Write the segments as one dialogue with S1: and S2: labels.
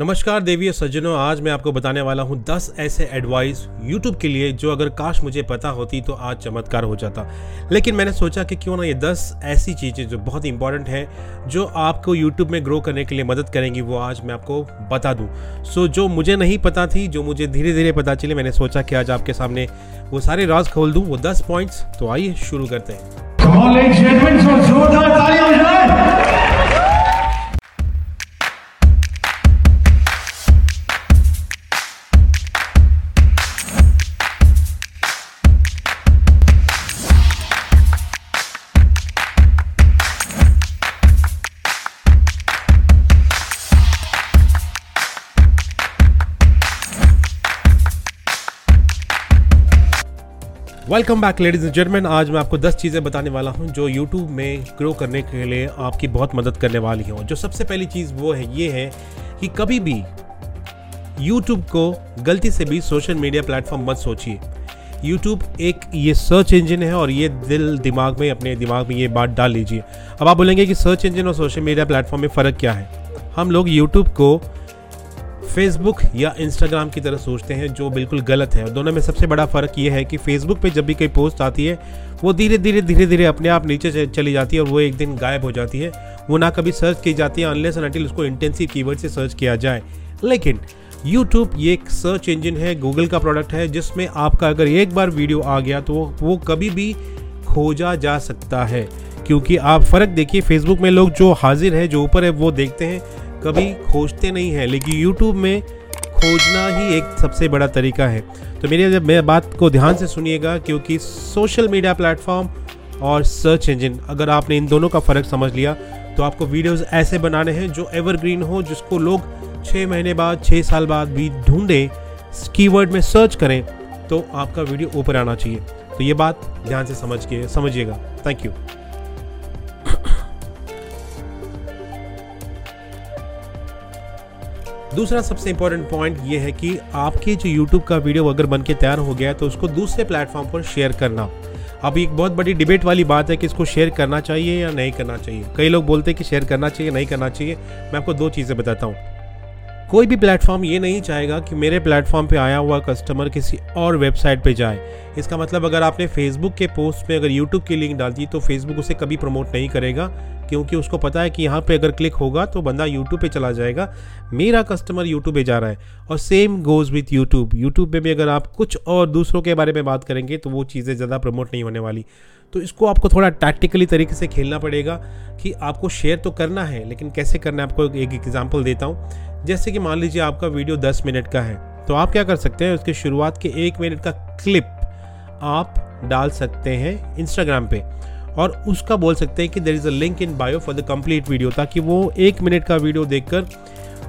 S1: नमस्कार देवी सज्जनों, आज मैं आपको बताने वाला हूँ 10 ऐसे एडवाइस YouTube के लिए जो अगर काश मुझे पता होती तो आज चमत्कार हो जाता। लेकिन मैंने सोचा कि क्यों ना ये 10 ऐसी चीज़ें जो बहुत इंपॉर्टेंट हैं, जो आपको YouTube में ग्रो करने के लिए मदद करेंगी, वो आज मैं आपको बता दूँ। सो जो मुझे नहीं पता थी, जो मुझे धीरे धीरे पता चले, मैंने सोचा कि आज आपके सामने वो सारे राज खोल दूँ, वो दस पॉइंट्स तो आइए शुरू करते हैं। Welcome back ladies and gentleman आज मैं आपको 10 चीज़ें बताने वाला हूँ जो YouTube में ग्रो करने के लिए आपकी बहुत मदद करने वाली हैं। जो सबसे पहली चीज़ वो है, ये है कि कभी भी YouTube को गलती से भी सोशल मीडिया प्लेटफॉर्म मत सोचिए। YouTube एक ये सर्च इंजन है और ये दिल दिमाग में, अपने दिमाग में ये बात डाल लीजिए। अब आप बोलेंगे कि सर्च इंजन और सोशल मीडिया प्लेटफॉर्म में फ़र्क क्या है? हम लोग यूट्यूब को फेसबुक या इंस्टाग्राम की तरह सोचते हैं, जो बिल्कुल गलत है। दोनों में सबसे बड़ा फ़र्क ये है कि फेसबुक पे जब भी कोई पोस्ट आती है, वो धीरे धीरे धीरे धीरे अपने आप नीचे चली जाती है और वो एक दिन गायब हो जाती है। वो ना कभी सर्च की जाती है अनलेस अनटिल उसको इंटेंसिव कीवर्ड से सर्च किया जाए। लेकिन यूट्यूब ये एक सर्च इंजन है गूगल का प्रोडक्ट है, जिसमें आपका अगर एक बार वीडियो आ गया तो वो कभी भी खोजा जा सकता है। क्योंकि आप फ़र्क देखिए फेसबुक में लोग जो हाजिर है, जो ऊपर है, वो देखते हैं। कभी खोजते नहीं हैं, लेकिन यूट्यूब में खोजना ही एक सबसे बड़ा तरीका है। तो मेरी जब मेरे बात को ध्यान से सुनिएगा, क्योंकि सोशल मीडिया प्लेटफॉर्म और सर्च इंजन अगर आपने इन दोनों का फ़र्क समझ लिया तो आपको वीडियोस ऐसे बनाने हैं जो एवरग्रीन हो, जिसको लोग छः महीने बाद छः साल बाद भी ढूंढें कीवर्ड में सर्च करें तो आपका वीडियो ऊपर आना चाहिए। तो ये बात ध्यान से समझ के समझिएगा। थैंक यू दूसरा सबसे इंपॉर्टेंट पॉइंट ये है कि आपके जो यूट्यूब का वीडियो अगर बन के तैयार हो गया है तो उसको दूसरे प्लेटफॉर्म पर शेयर करना। अब एक बहुत बड़ी डिबेट वाली बात है कि इसको शेयर करना चाहिए या नहीं करना चाहिए। कई लोग बोलते हैं कि शेयर करना चाहिए, नहीं करना चाहिए। मैं आपको दो चीज़ें बताता हूँ। कोई भी प्लेटफॉर्म ये नहीं चाहेगा कि मेरे प्लेटफॉर्म पे आया हुआ कस्टमर किसी और वेबसाइट पे जाए। इसका मतलब अगर आपने फेसबुक के पोस्ट में अगर यूट्यूब की लिंक डाल दी तो फेसबुक उसे कभी प्रमोट नहीं करेगा, क्योंकि उसको पता है कि यहाँ पे अगर क्लिक होगा तो बंदा यूट्यूब पे चला जाएगा। मेरा कस्टमर यूट्यूब पे जा रहा है, और same goes with YouTube YouTube पे भी अगर आप कुछ और दूसरों के बारे में बात करेंगे तो वो चीज़ें ज़्यादा प्रमोट नहीं होने वाली। तो इसको आपको थोड़ा टैक्टिकली तरीके से खेलना पड़ेगा कि आपको शेयर तो करना है, लेकिन कैसे करना है, आपको एक एग्ज़ाम्पल देता हूँ। जैसे कि मान लीजिए आपका वीडियो दस मिनट का है तो आप क्या कर सकते हैं, उसके शुरुआत के एक मिनट का क्लिप आप डाल सकते हैं इंस्टाग्राम पे। और उसका बोल सकते हैं कि there is a link in bio for the complete video ताकि वो एक मिनट का वीडियो देखकर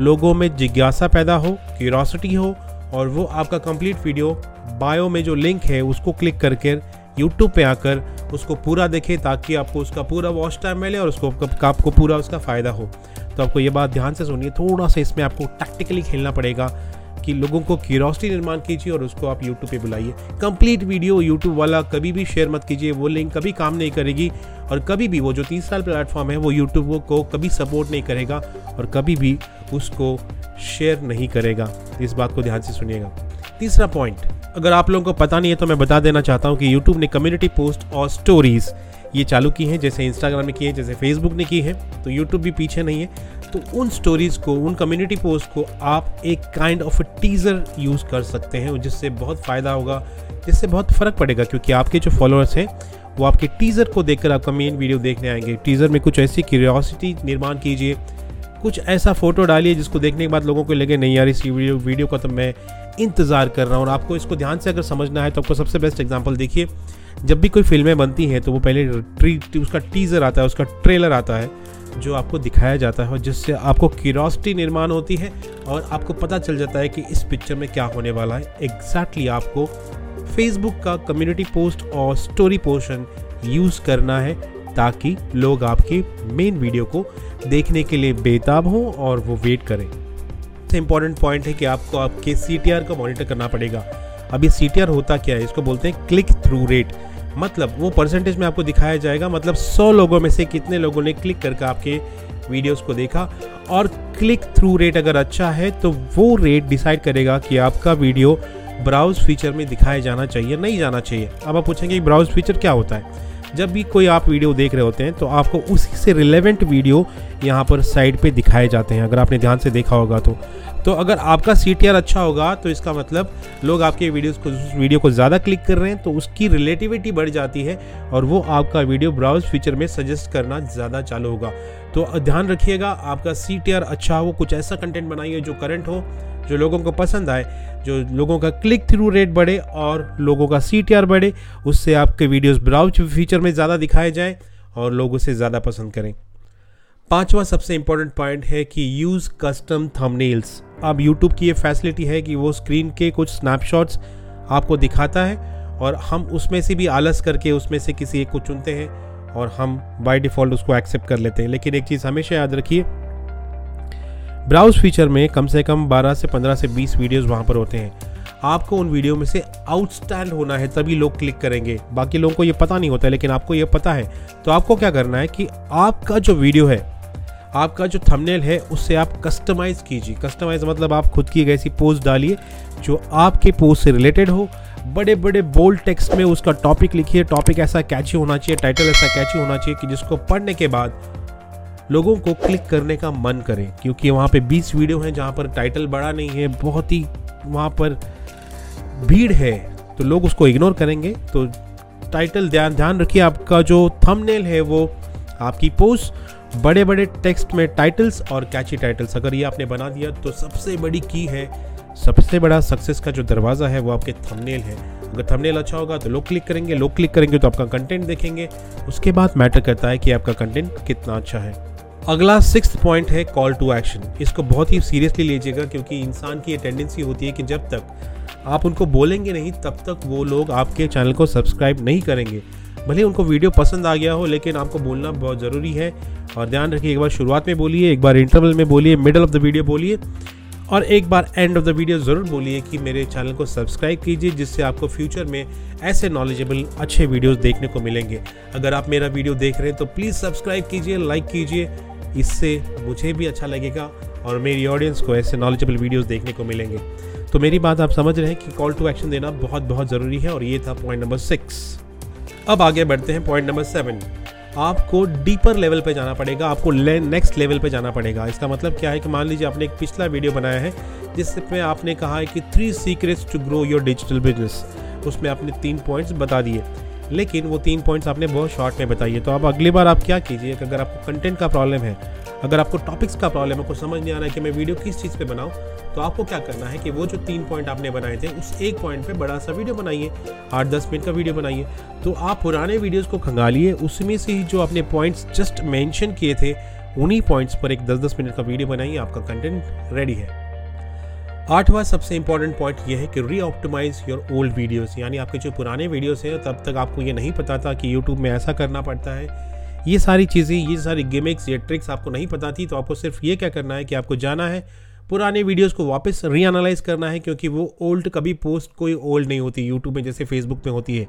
S1: लोगों में जिज्ञासा पैदा हो क्यूरोसिटी हो, और वो आपका कंप्लीट वीडियो बायो में जो लिंक है, उसको क्लिक करके यूट्यूब पे आकर उसको पूरा देखें, ताकि आपको उसका पूरा वॉच टाइम मिले और उसको आपको पूरा उसका फ़ायदा हो। तो आपको ये बात ध्यान से सुनिए। थोड़ा सा इसमें आपको टैक्टिकली खेलना पड़ेगा कि लोगों को क्यूरोसिटी निर्माण कीजिए और उसको आप यूट्यूब पे बुलाइए। कंप्लीट वीडियो यूट्यूब वाला कभी भी शेयर मत कीजिए। वो लिंक कभी काम नहीं करेगी और कभी भी वो जो तीस साल प्लेटफॉर्म है, वो यूट्यूब को कभी सपोर्ट नहीं करेगा और कभी भी उसको शेयर नहीं करेगा। इस बात को ध्यान से सुनिएगा। तीसरा पॉइंट अगर आप लोगों को पता नहीं है तो मैं बता देना चाहता हूँ कि यूट्यूब ने कम्युनिटी पोस्ट और स्टोरीज़ ये चालू की हैं, जैसे इंस्टाग्राम ने की है, जैसे फेसबुक ने की है तो यूट्यूब भी पीछे नहीं है। तो उन स्टोरीज़ को, उन कम्युनिटी पोस्ट को आप एक काइंड ऑफ़ टीज़र यूज़ कर सकते हैं, जिससे बहुत फ़ायदा होगा, जिससे बहुत फ़र्क पड़ेगा, क्योंकि आपके जो फॉलोअर्स हैं, वो आपके टीज़र को देखकर आपका मेन वीडियो देखने आएँगे। टीज़र में कुछ ऐसी क्यूरियोसिटी निर्माण कीजिए कुछ ऐसा फ़ोटो डालिए जिसको देखने के बाद लोगों को लगे, नहीं यार, इस वीडियो वीडियो का तो मैं इंतज़ार कर रहा हूँ और आपको इसको ध्यान से अगर समझना है तो आपको सबसे बेस्ट एग्ज़ाम्पल देखिए। जब भी कोई फ़िल्में बनती हैं तो वो पहले ट्री, उसका टीज़र आता है, उसका ट्रेलर आता है, जो आपको दिखाया जाता है जिससे आपको क्यूरोसिटी निर्माण होती है और आपको पता चल जाता है कि इस पिक्चर में क्या होने वाला है। एग्जैक्टली exactly आपको फेसबुक का कम्युनिटी पोस्ट और स्टोरी पोर्शन यूज़ करना है। ताकि लोग आपके मेन वीडियो को देखने के लिए बेताब हों और वो वेट करें। सबसे इंपॉर्टेंट पॉइंट है कि आपको आपके CTR को मॉनिटर करना पड़ेगा। ये सी होता क्या है? इसको बोलते हैं क्लिक थ्रू रेट मतलब वो परसेंटेज में आपको दिखाया जाएगा। मतलब 100 लोगों में से कितने लोगों ने क्लिक करके आपके वीडियोस को देखा। और क्लिक थ्रू रेट अगर अच्छा है तो वो रेट डिसाइड करेगा कि आपका वीडियो ब्राउज फीचर में दिखाया जाना चाहिए, नहीं जाना चाहिए। अब आप पूछेंगे ब्राउज फीचर क्या होता है? जब भी कोई आप वीडियो देख रहे होते हैं तो आपको उसी से रिलेवेंट वीडियो यहाँ पर साइड पे दिखाए जाते हैं, अगर आपने ध्यान से देखा होगा तो। तो अगर आपका सीटीआर अच्छा होगा तो इसका मतलब लोग आपके वीडियोस को वीडियो को ज़्यादा क्लिक कर रहे हैं तो उसकी रिलेटिविटी बढ़ जाती है और वो आपका वीडियो ब्राउज फीचर में सजेस्ट करना ज़्यादा चालू होगा। तो ध्यान रखिएगा, आपका सीटीआर अच्छा हो, कुछ ऐसा कंटेंट बनाइए जो करंट हो जो लोगों को पसंद आए, जो लोगों का क्लिक थ्रू रेट बढ़े और लोगों का सीटीआर बढ़े, उससे आपके वीडियोस ब्राउज फीचर में ज़्यादा दिखाए जाए और लोग उसे ज़्यादा पसंद करें। पांचवा सबसे इंपॉर्टेंट पॉइंट है कि यूज़ कस्टम थंबनेल्स अब यूट्यूब की ये फैसिलिटी है कि वो स्क्रीन के कुछ स्नैपशॉट्स आपको दिखाता है और हम उसमें से भी आलस करके उसमें से किसी एक को चुनते हैं और हम बाय डिफ़ॉल्ट उसको एक्सेप्ट कर लेते हैं। लेकिन एक चीज़ हमेशा याद रखिए ब्राउज फीचर में कम से कम 12 से 15 से 20 वीडियोस वहाँ पर होते हैं। आपको उन वीडियो में से आउटस्टैंड होना है, तभी लोग क्लिक करेंगे। बाकी लोगों को ये पता नहीं होता है, लेकिन आपको ये पता है। तो आपको क्या करना है कि आपका जो वीडियो है, आपका जो थंबनेल है उससे आप कस्टमाइज़ कीजिए। कस्टमाइज़ मतलब आप खुद की एक ऐसी पोस्ट डालिए, जो आपके पोस्ट से रिलेटेड हो। बड़े बड़े बोल्ड टेक्स्ट में उसका टॉपिक लिखिए। टॉपिक ऐसा कैची होना चाहिए टाइटल ऐसा कैची होना चाहिए कि जिसको पढ़ने के बाद लोगों को क्लिक करने का मन करे, क्योंकि वहाँ पे 20 वीडियो हैं जहाँ पर टाइटल बड़ा नहीं है, बहुत ही वहाँ पर भीड़ है तो लोग उसको इग्नोर करेंगे। तो टाइटल ध्यान ध्यान रखिए, आपका जो थंबनेल है वो आपकी पोस्ट बड़े बड़े टेक्स्ट में टाइटल्स और कैची टाइटल्स अगर ये आपने बना दिया तो सबसे बड़ी की है, सबसे बड़ा सक्सेस का जो दरवाज़ा है वो आपके थंबनेल है। अगर थंबनेल अच्छा होगा तो लोग क्लिक करेंगे, लोग क्लिक करेंगे तो आपका कंटेंट देखेंगे। उसके बाद मैटर करता है कि आपका कंटेंट कितना अच्छा है। अगला सिक्स पॉइंट है कॉल टू एक्शन इसको बहुत ही सीरियसली लीजिएगा क्योंकि इंसान की ये टेंडेंसी होती है कि जब तक आप उनको बोलेंगे नहीं, तब तक वो लोग आपके चैनल को सब्सक्राइब नहीं करेंगे। भले उनको वीडियो पसंद आ गया हो, लेकिन आपको बोलना बहुत ज़रूरी है। और ध्यान रखिए, एक बार शुरुआत में बोलिए, एक बार इंटरवल में बोलिए मिडल ऑफ़ द वीडियो बोलिए। और एक बार एंड ऑफ़ द वीडियो ज़रूर बोलिए कि मेरे चैनल को सब्सक्राइब कीजिए, जिससे आपको फ्यूचर में ऐसे नॉलेजेबल अच्छे वीडियोस देखने को मिलेंगे। अगर आप मेरा वीडियो देख रहे हैं तो प्लीज़ सब्सक्राइब कीजिए लाइक कीजिए। इससे मुझे भी अच्छा लगेगा और मेरी ऑडियंस को ऐसे नॉलेजेबल वीडियोस देखने को मिलेंगे। तो मेरी बात आप समझ रहे हैं कि कॉल टू एक्शन देना बहुत बहुत ज़रूरी है और ये था पॉइंट नंबर सिक्स अब आगे बढ़ते हैं पॉइंट नंबर सेवन आपको डीपर लेवल पे जाना पड़ेगा, आपको नेक्स्ट लेवल पे जाना पड़ेगा। इसका मतलब क्या है कि मान लीजिए आपने एक पिछला वीडियो बनाया है जिसमें आपने कहा है कि three secrets to grow your digital business उसमें आपने तीन पॉइंट्स बता दिए। लेकिन वो तीन पॉइंट्स आपने बहुत शॉर्ट में बताइए तो अब अगली बार आप क्या कीजिए अगर आपको कंटेंट का प्रॉब्लम है, अगर आपको टॉपिक्स का प्रॉब्लम है, कुछ समझ नहीं आ रहा है कि मैं वीडियो किस चीज़ पे बनाऊँ तो आपको क्या करना है कि वो जो तीन पॉइंट आपने बनाए थे, उस एक पॉइंट पे बड़ा सा वीडियो बनाइए, आठ दस मिनट का वीडियो बनाइए। तो आप पुराने वीडियोज़ को खंगालिए, उसमें से ही जो आपने पॉइंट्स जस्ट मैंशन किए थे, उन्हीं पॉइंट्स पर एक दस दस मिनट का वीडियो बनाइए, आपका कंटेंट रेडी है। आठवां सबसे इंपॉर्टेंट पॉइंट ये है कि री ऑप्टिमाइज योर ओल्ड वीडियोस यानी आपके जो पुराने वीडियोस हैं, तब तक आपको ये नहीं पता था कि यूट्यूब में ऐसा करना पड़ता है। ये सारी चीज़ें, ये सारी गिमिक्स ये ट्रिक्स आपको नहीं पता थी तो आपको सिर्फ़ ये क्या करना है कि आपको जाना है, पुराने वीडियोस को वापस रीएनालाइज करना है, क्योंकि वो ओल्ड कभी पोस्ट कोई ओल्ड नहीं होती यूट्यूब में जैसे फेसबुक में होती है।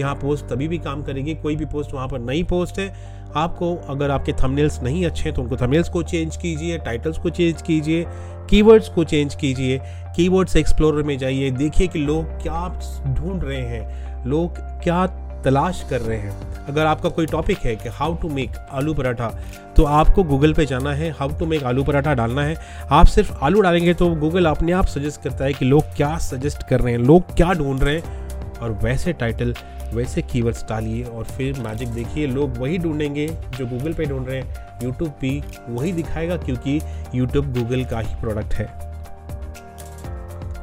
S1: यहाँ पोस्ट तभी भी काम करेगी, कोई भी पोस्ट वहाँ पर नई पोस्ट है। आपको अगर आपके थंबनेल्स नहीं अच्छे हैं तो उनको थंबनेल्स को चेंज कीजिए टाइटल्स को चेंज कीजिए कीवर्ड्स को चेंज कीजिए कीवर्ड्स एक्सप्लोरर में जाइए, देखिए कि लोग क्या ढूंढ रहे हैं, लोग क्या तलाश कर रहे हैं। अगर आपका कोई टॉपिक है कि हाउ टू मेक आलू पराठा तो आपको गूगल पे जाना है हाउ टू मेक आलू पराठा डालना है। आप सिर्फ़ आलू डालेंगे तो गूगल अपने आप सजेस्ट करता है कि लोग क्या सजेस्ट कर रहे हैं, लोग क्या ढूंढ रहे हैं, और वैसे टाइटल वैसे कीवर्ड्स डालिए और फिर मैजिक देखिए। लोग वही ढूंढेंगे जो गूगल पे ढूंढ रहे हैं। यूट्यूब भी वही दिखाएगा क्योंकि यूट्यूब गूगल का ही प्रोडक्ट है।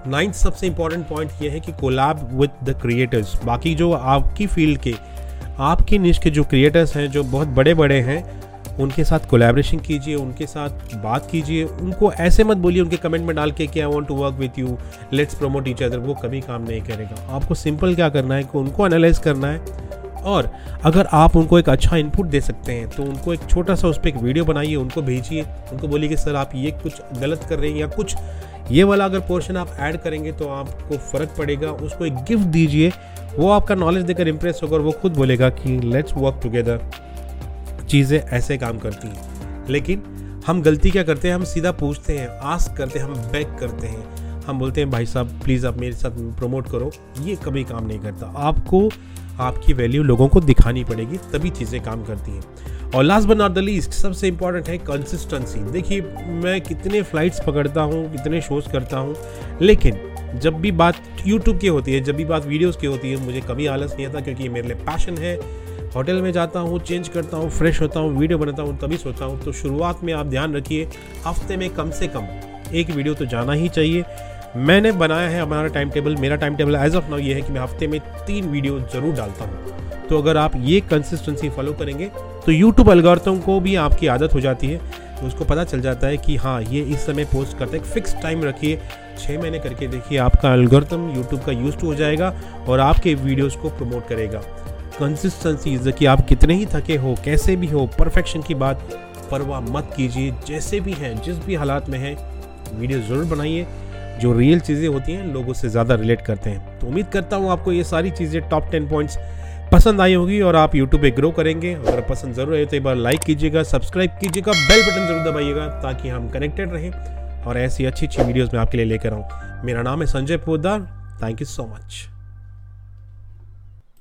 S1: नाइन्थ सबसे इंपॉर्टेंट पॉइंट ये है कि कोलैब विद द क्रिएटर्स बाकी जो आपकी फ़ील्ड के, आपकी निश के जो क्रिएटर्स हैं, जो बहुत बड़े बड़े हैं उनके साथ कोलेब्रेशन कीजिए, उनके साथ बात कीजिए। उनको ऐसे मत बोलिए, उनके कमेंट में डाल के कि I want to work with you let's promote each other वो कभी काम नहीं करेगा। आपको सिंपल क्या करना है कि उनको एनालाइज करना है। और अगर आप उनको एक अच्छा इनपुट दे सकते हैं तो उनको एक छोटा सा उस पर एक वीडियो बनाइए, उनको भेजिए। उनको बोलिए कि, सर, आप ये कुछ गलत कर रहे हैं या कुछ ये वाला अगर पोर्शन आप ऐड करेंगे तो आपको फ़र्क पड़ेगा। उसको एक गिफ्ट दीजिए। वो आपका नॉलेज देकर इम्प्रेस होकर वो खुद बोलेगा कि लेट्स वर्क टुगेदर चीज़ें ऐसे काम करती हैं। लेकिन हम गलती क्या करते हैं? हम सीधा पूछते हैं आस्क करते हैं, हम बैक करते हैं। हम बोलते हैं, भाई साहब प्लीज़ आप मेरे साथ प्रमोट करो। ये कभी काम नहीं करता। आपको, आपकी वैल्यू लोगों को दिखानी पड़ेगी, तभी चीज़ें काम करती हैं। और last but not the least सबसे इंपॉर्टेंट है कंसिस्टेंसी देखिए, मैं कितने फ्लाइट्स पकड़ता हूँ, कितने शोज़ करता हूँ, लेकिन जब भी बात यूट्यूब की होती है, जब भी बात वीडियोज़ की होती है, मुझे कभी आलस नहीं आता क्योंकि ये मेरे लिए पैशन है। होटल में जाता हूँ चेंज करता हूँ फ्रेश होता हूँ वीडियो बनाता हूँ, तभी सोचता हूँ। तो शुरुआत में आप ध्यान रखिए, हफ़्ते में कम से कम एक वीडियो तो जाना ही चाहिए। मैंने बनाया है हमारा टाइम टेबल मेरा time table as of now ये है कि मैं हफ़्ते में तीन वीडियो ज़रूर डालता हूँ। तो अगर आप ये कंसिस्टेंसी फॉलो करेंगे तो यूट्यूब अलगोरिथम को भी आपकी आदत हो जाती है। तो उसको पता चल जाता है कि हाँ ये इस समय पोस्ट करते हैं। फिक्स टाइम रखिए छः महीने करके देखिए, आपका अलगोरिथम यूट्यूब का यूज़ हो जाएगा और आपके वीडियोज़ को प्रमोट करेगा। कंसिस्टेंसी कि आप कितने ही थके हो, कैसे भी हो परफेक्शन की बात, परवाह मत कीजिए। जैसे भी हैं, जिस भी हालात में हैं, वीडियो ज़रूर बनाइए। जो रियल चीज़ें होती हैं, लोग उससे ज़्यादा रिलेट करते हैं। तो उम्मीद करता हूँ आपको ये सारी चीज़ें टॉप टेन पॉइंट्स पसंद आई होगी और आप यूट्यूब पे ग्रो करेंगे। अगर पसंद ज़रूर आए तो एक बार लाइक कीजिएगा सब्सक्राइब कीजिएगा बेल बटन ज़रूर दबाइएगा ताकि हम कनेक्टेड रहें और ऐसी अच्छी अच्छी वीडियोज़ मैं आपके लिए लेकर आऊँ। मेरा नाम है Sanjay Poddar thank you so much